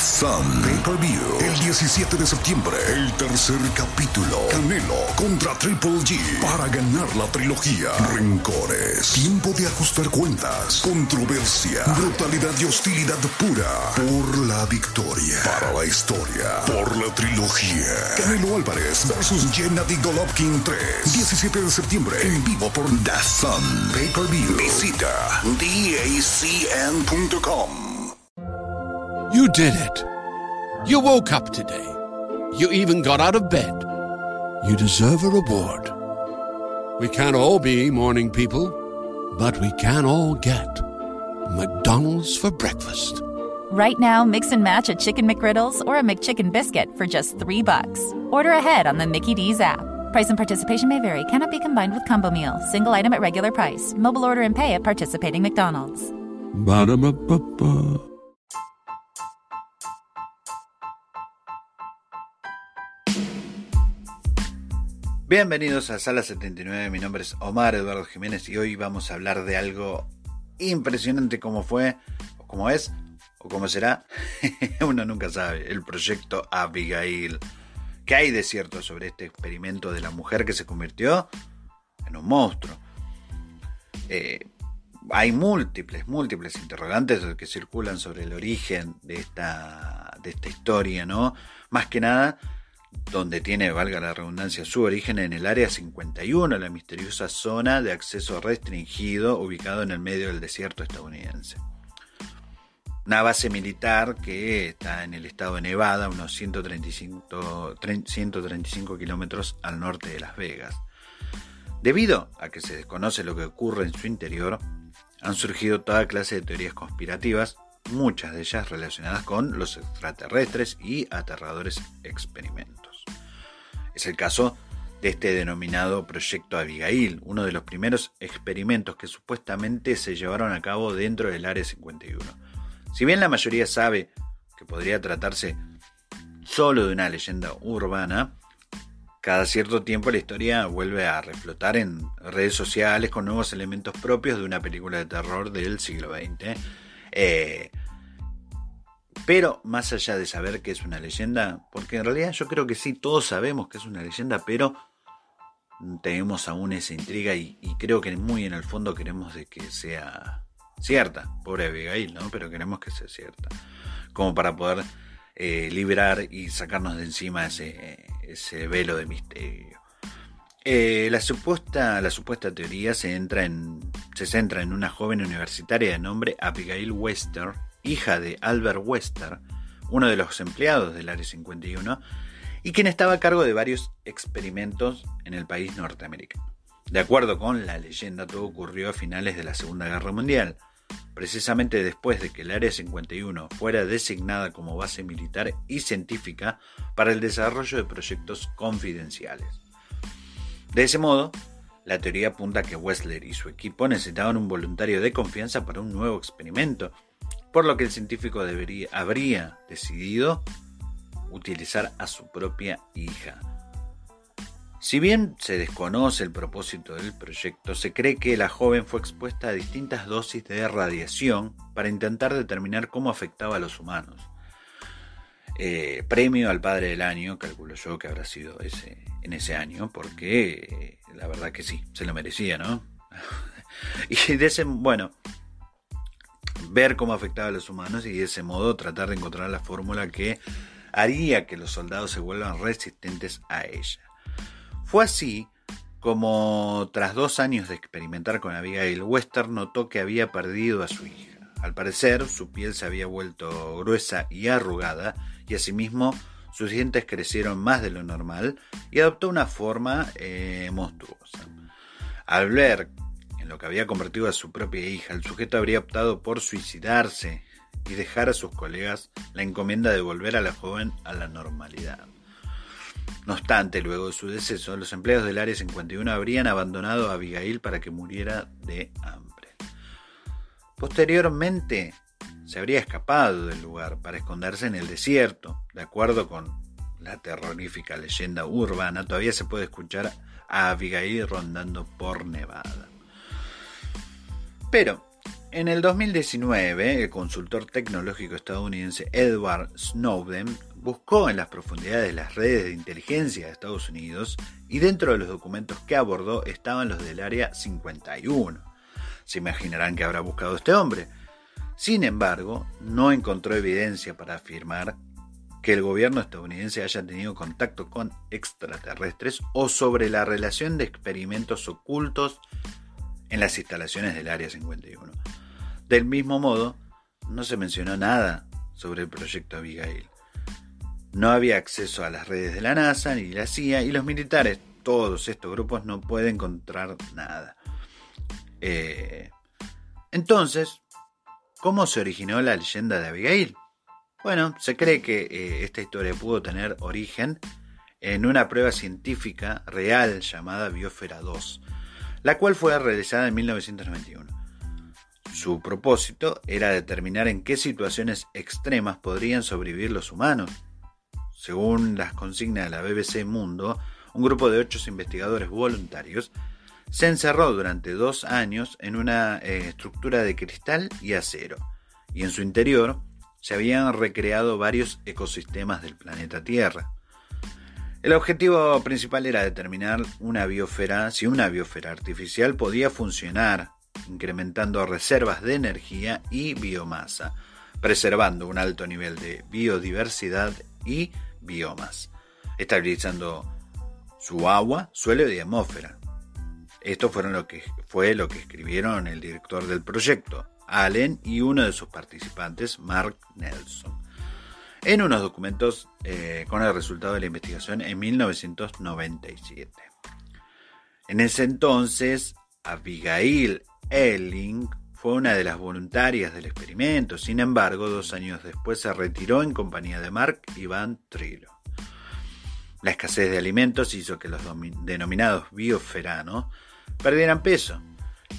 Dazón. Pay-Per-View. El 17 de septiembre, el tercer capítulo. Canelo contra Triple G. Para ganar la trilogía. Rencores. Tiempo de ajustar cuentas. Controversia. Brutalidad y hostilidad pura. Por la victoria. Para la historia. Por la trilogía. Canelo Álvarez versus Gennady Golovkin 3. 17 de septiembre. En vivo por Dazón. Pay-Per-View. Visita dacn.com. You did it. You woke up today. You even got out of bed. You deserve a reward. We can't all be morning people, but we can all get McDonald's for breakfast. Right now, mix and match a chicken McGriddles or a McChicken biscuit for just three bucks. Order ahead on the Mickey D's app. Price and participation may vary. Cannot be combined with combo meal. Single item at regular price. Mobile order and pay at participating McDonald's. Ba-da-ba-ba-ba. Bienvenidos a Sala 79, mi nombre es Omar Eduardo Jiménez y hoy vamos a hablar de algo impresionante como fue, o como es, o como será, uno nunca sabe, el proyecto Abigail. ¿Qué hay de cierto sobre este experimento de la mujer que se convirtió en un monstruo? Eh, hay múltiples, múltiples interrogantes que circulan sobre el origen de esta, de esta historia, ¿no? Más que nada, donde tiene, valga la redundancia, su origen en el Área 51, la misteriosa zona de acceso restringido ubicado en el medio del desierto estadounidense. Una base militar que está en el estado de Nevada, unos 135, 135 kilómetros al norte de Las Vegas. Debido a que se desconoce lo que ocurre en su interior, han surgido toda clase de teorías conspirativas, muchas de ellas relacionadas con los extraterrestres y aterradores experimentos. Es el caso de este denominado Proyecto Abigail, uno de los primeros experimentos que supuestamente se llevaron a cabo dentro del Área 51. Si bien la mayoría sabe que podría tratarse solo de una leyenda urbana, cada cierto tiempo la historia vuelve a reflotar en redes sociales con nuevos elementos propios de una película de terror del siglo XX. Eh, pero más allá de saber que es una leyenda, porque en realidad yo creo que sí, todos sabemos que es una leyenda, pero tenemos aún esa intriga y, creo que muy en el fondo queremos de que sea cierta. Pobre Abigail, ¿no? Pero queremos que sea cierta. Como para poder eh, liberar y sacarnos de encima ese, ese velo de misterio. Eh, la, supuesta, la supuesta teoría se, entra en, se centra en una joven universitaria de nombre Abigail Wester, hija de Albert Wester, uno de los empleados del Área 51, y quien estaba a cargo de varios experimentos en el país norteamericano. De acuerdo con la leyenda, todo ocurrió a finales de la Segunda Guerra Mundial, precisamente después de que el Área 51 fuera designada como base militar y científica para el desarrollo de proyectos confidenciales. De ese modo, la teoría apunta a que Wessler y su equipo necesitaban un voluntario de confianza para un nuevo experimento, por lo que el científico debería, habría decidido utilizar a su propia hija. Si bien se desconoce el propósito del proyecto, se cree que la joven fue expuesta a distintas dosis de radiación para intentar determinar cómo afectaba a los humanos. Eh, premio al padre del año, calculo yo que habrá sido ese, en ese año, porque eh, la verdad que sí, se lo merecía, ¿no? y de ese, bueno, ver cómo afectaba a los humanos y de ese modo tratar de encontrar la fórmula que haría que los soldados se vuelvan resistentes a ella. Fue así como tras dos años de experimentar con Abigail, Wester notó que había perdido a su hija. Al parecer, su piel se había vuelto gruesa y arrugada, y asimismo sus dientes crecieron más de lo normal y adoptó una forma eh, monstruosa. Al ver lo que había convertido a su propia hija, el sujeto habría optado por suicidarse y dejar a sus colegas la encomienda de volver a la joven a la normalidad. No obstante, luego de su deceso, los empleados del Área 51 habrían abandonado a Abigail para que muriera de hambre. Posteriormente, se habría escapado del lugar para esconderse en el desierto. De acuerdo con la terrorífica leyenda urbana, todavía se puede escuchar a Abigail rondando por Nevada. Pero, en el 2019, el consultor tecnológico estadounidense Edward Snowden buscó en las profundidades de las redes de inteligencia de Estados Unidos y dentro de los documentos que abordó estaban los del Área 51. Se imaginarán que habrá buscado este hombre. Sin embargo, no encontró evidencia para afirmar que el gobierno estadounidense haya tenido contacto con extraterrestres o sobre la relación de experimentos ocultos en las instalaciones del Área 51. Del mismo modo, no se mencionó nada sobre el proyecto Abigail. No había acceso a las redes de la NASA ni la CIA y los militares, todos estos grupos, no pueden encontrar nada. Eh, entonces, ¿cómo se originó la leyenda de Abigail? Bueno, se cree que eh, esta historia pudo tener origen en una prueba científica real llamada Biosfera 2, la cual fue realizada en 1991. Su propósito era determinar en qué situaciones extremas podrían sobrevivir los humanos según las consignas de la BBC Mundo, un grupo de ocho investigadores voluntarios se encerró durante dos años en una eh, estructura de cristal y acero, y en su interior se habían recreado varios ecosistemas del planeta Tierra. El objetivo principal era determinar una biosfera, si una biosfera artificial podía funcionar, incrementando reservas de energía y biomasa, preservando un alto nivel de biodiversidad y biomas, estabilizando su agua, suelo y atmósfera. Esto fue lo que escribieron el director del proyecto, Allen, y uno de sus participantes, Mark Nelson, en unos documentos eh, con el resultado de la investigación en 1997. En ese entonces, Abigail Elling fue una de las voluntarias del experimento, sin embargo, dos años después se retiró en compañía de Mark y Van Trillo. La escasez de alimentos hizo que los denominados bioferanos perdieran peso.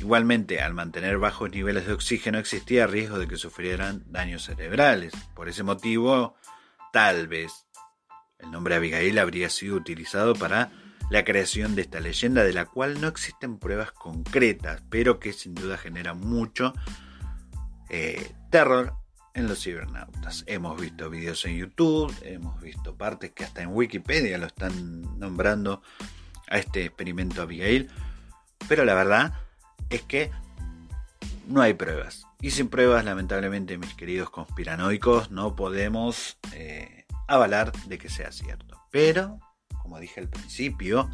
Igualmente, al mantener bajos niveles de oxígeno existía riesgo de que sufrieran daños cerebrales. Por ese motivo, tal vez el nombre Abigail habría sido utilizado para la creación de esta leyenda de la cual no existen pruebas concretas, pero que sin duda genera mucho eh, terror en los cibernautas. Hemos visto vídeos en YouTube, hemos visto partes que hasta en Wikipedia lo están nombrando a este experimento Abigail, pero la verdad es que no hay pruebas. Y sin pruebas, lamentablemente, mis queridos conspiranoicos, no podemos eh, avalar de que sea cierto. Pero como dije al principio,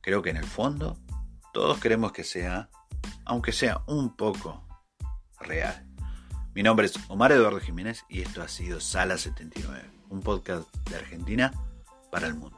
creo que en el fondo todos queremos que sea, aunque sea un poco real. Mi nombre es Omar Eduardo Jiménez y esto ha sido Sala 79, un podcast de Argentina para el mundo.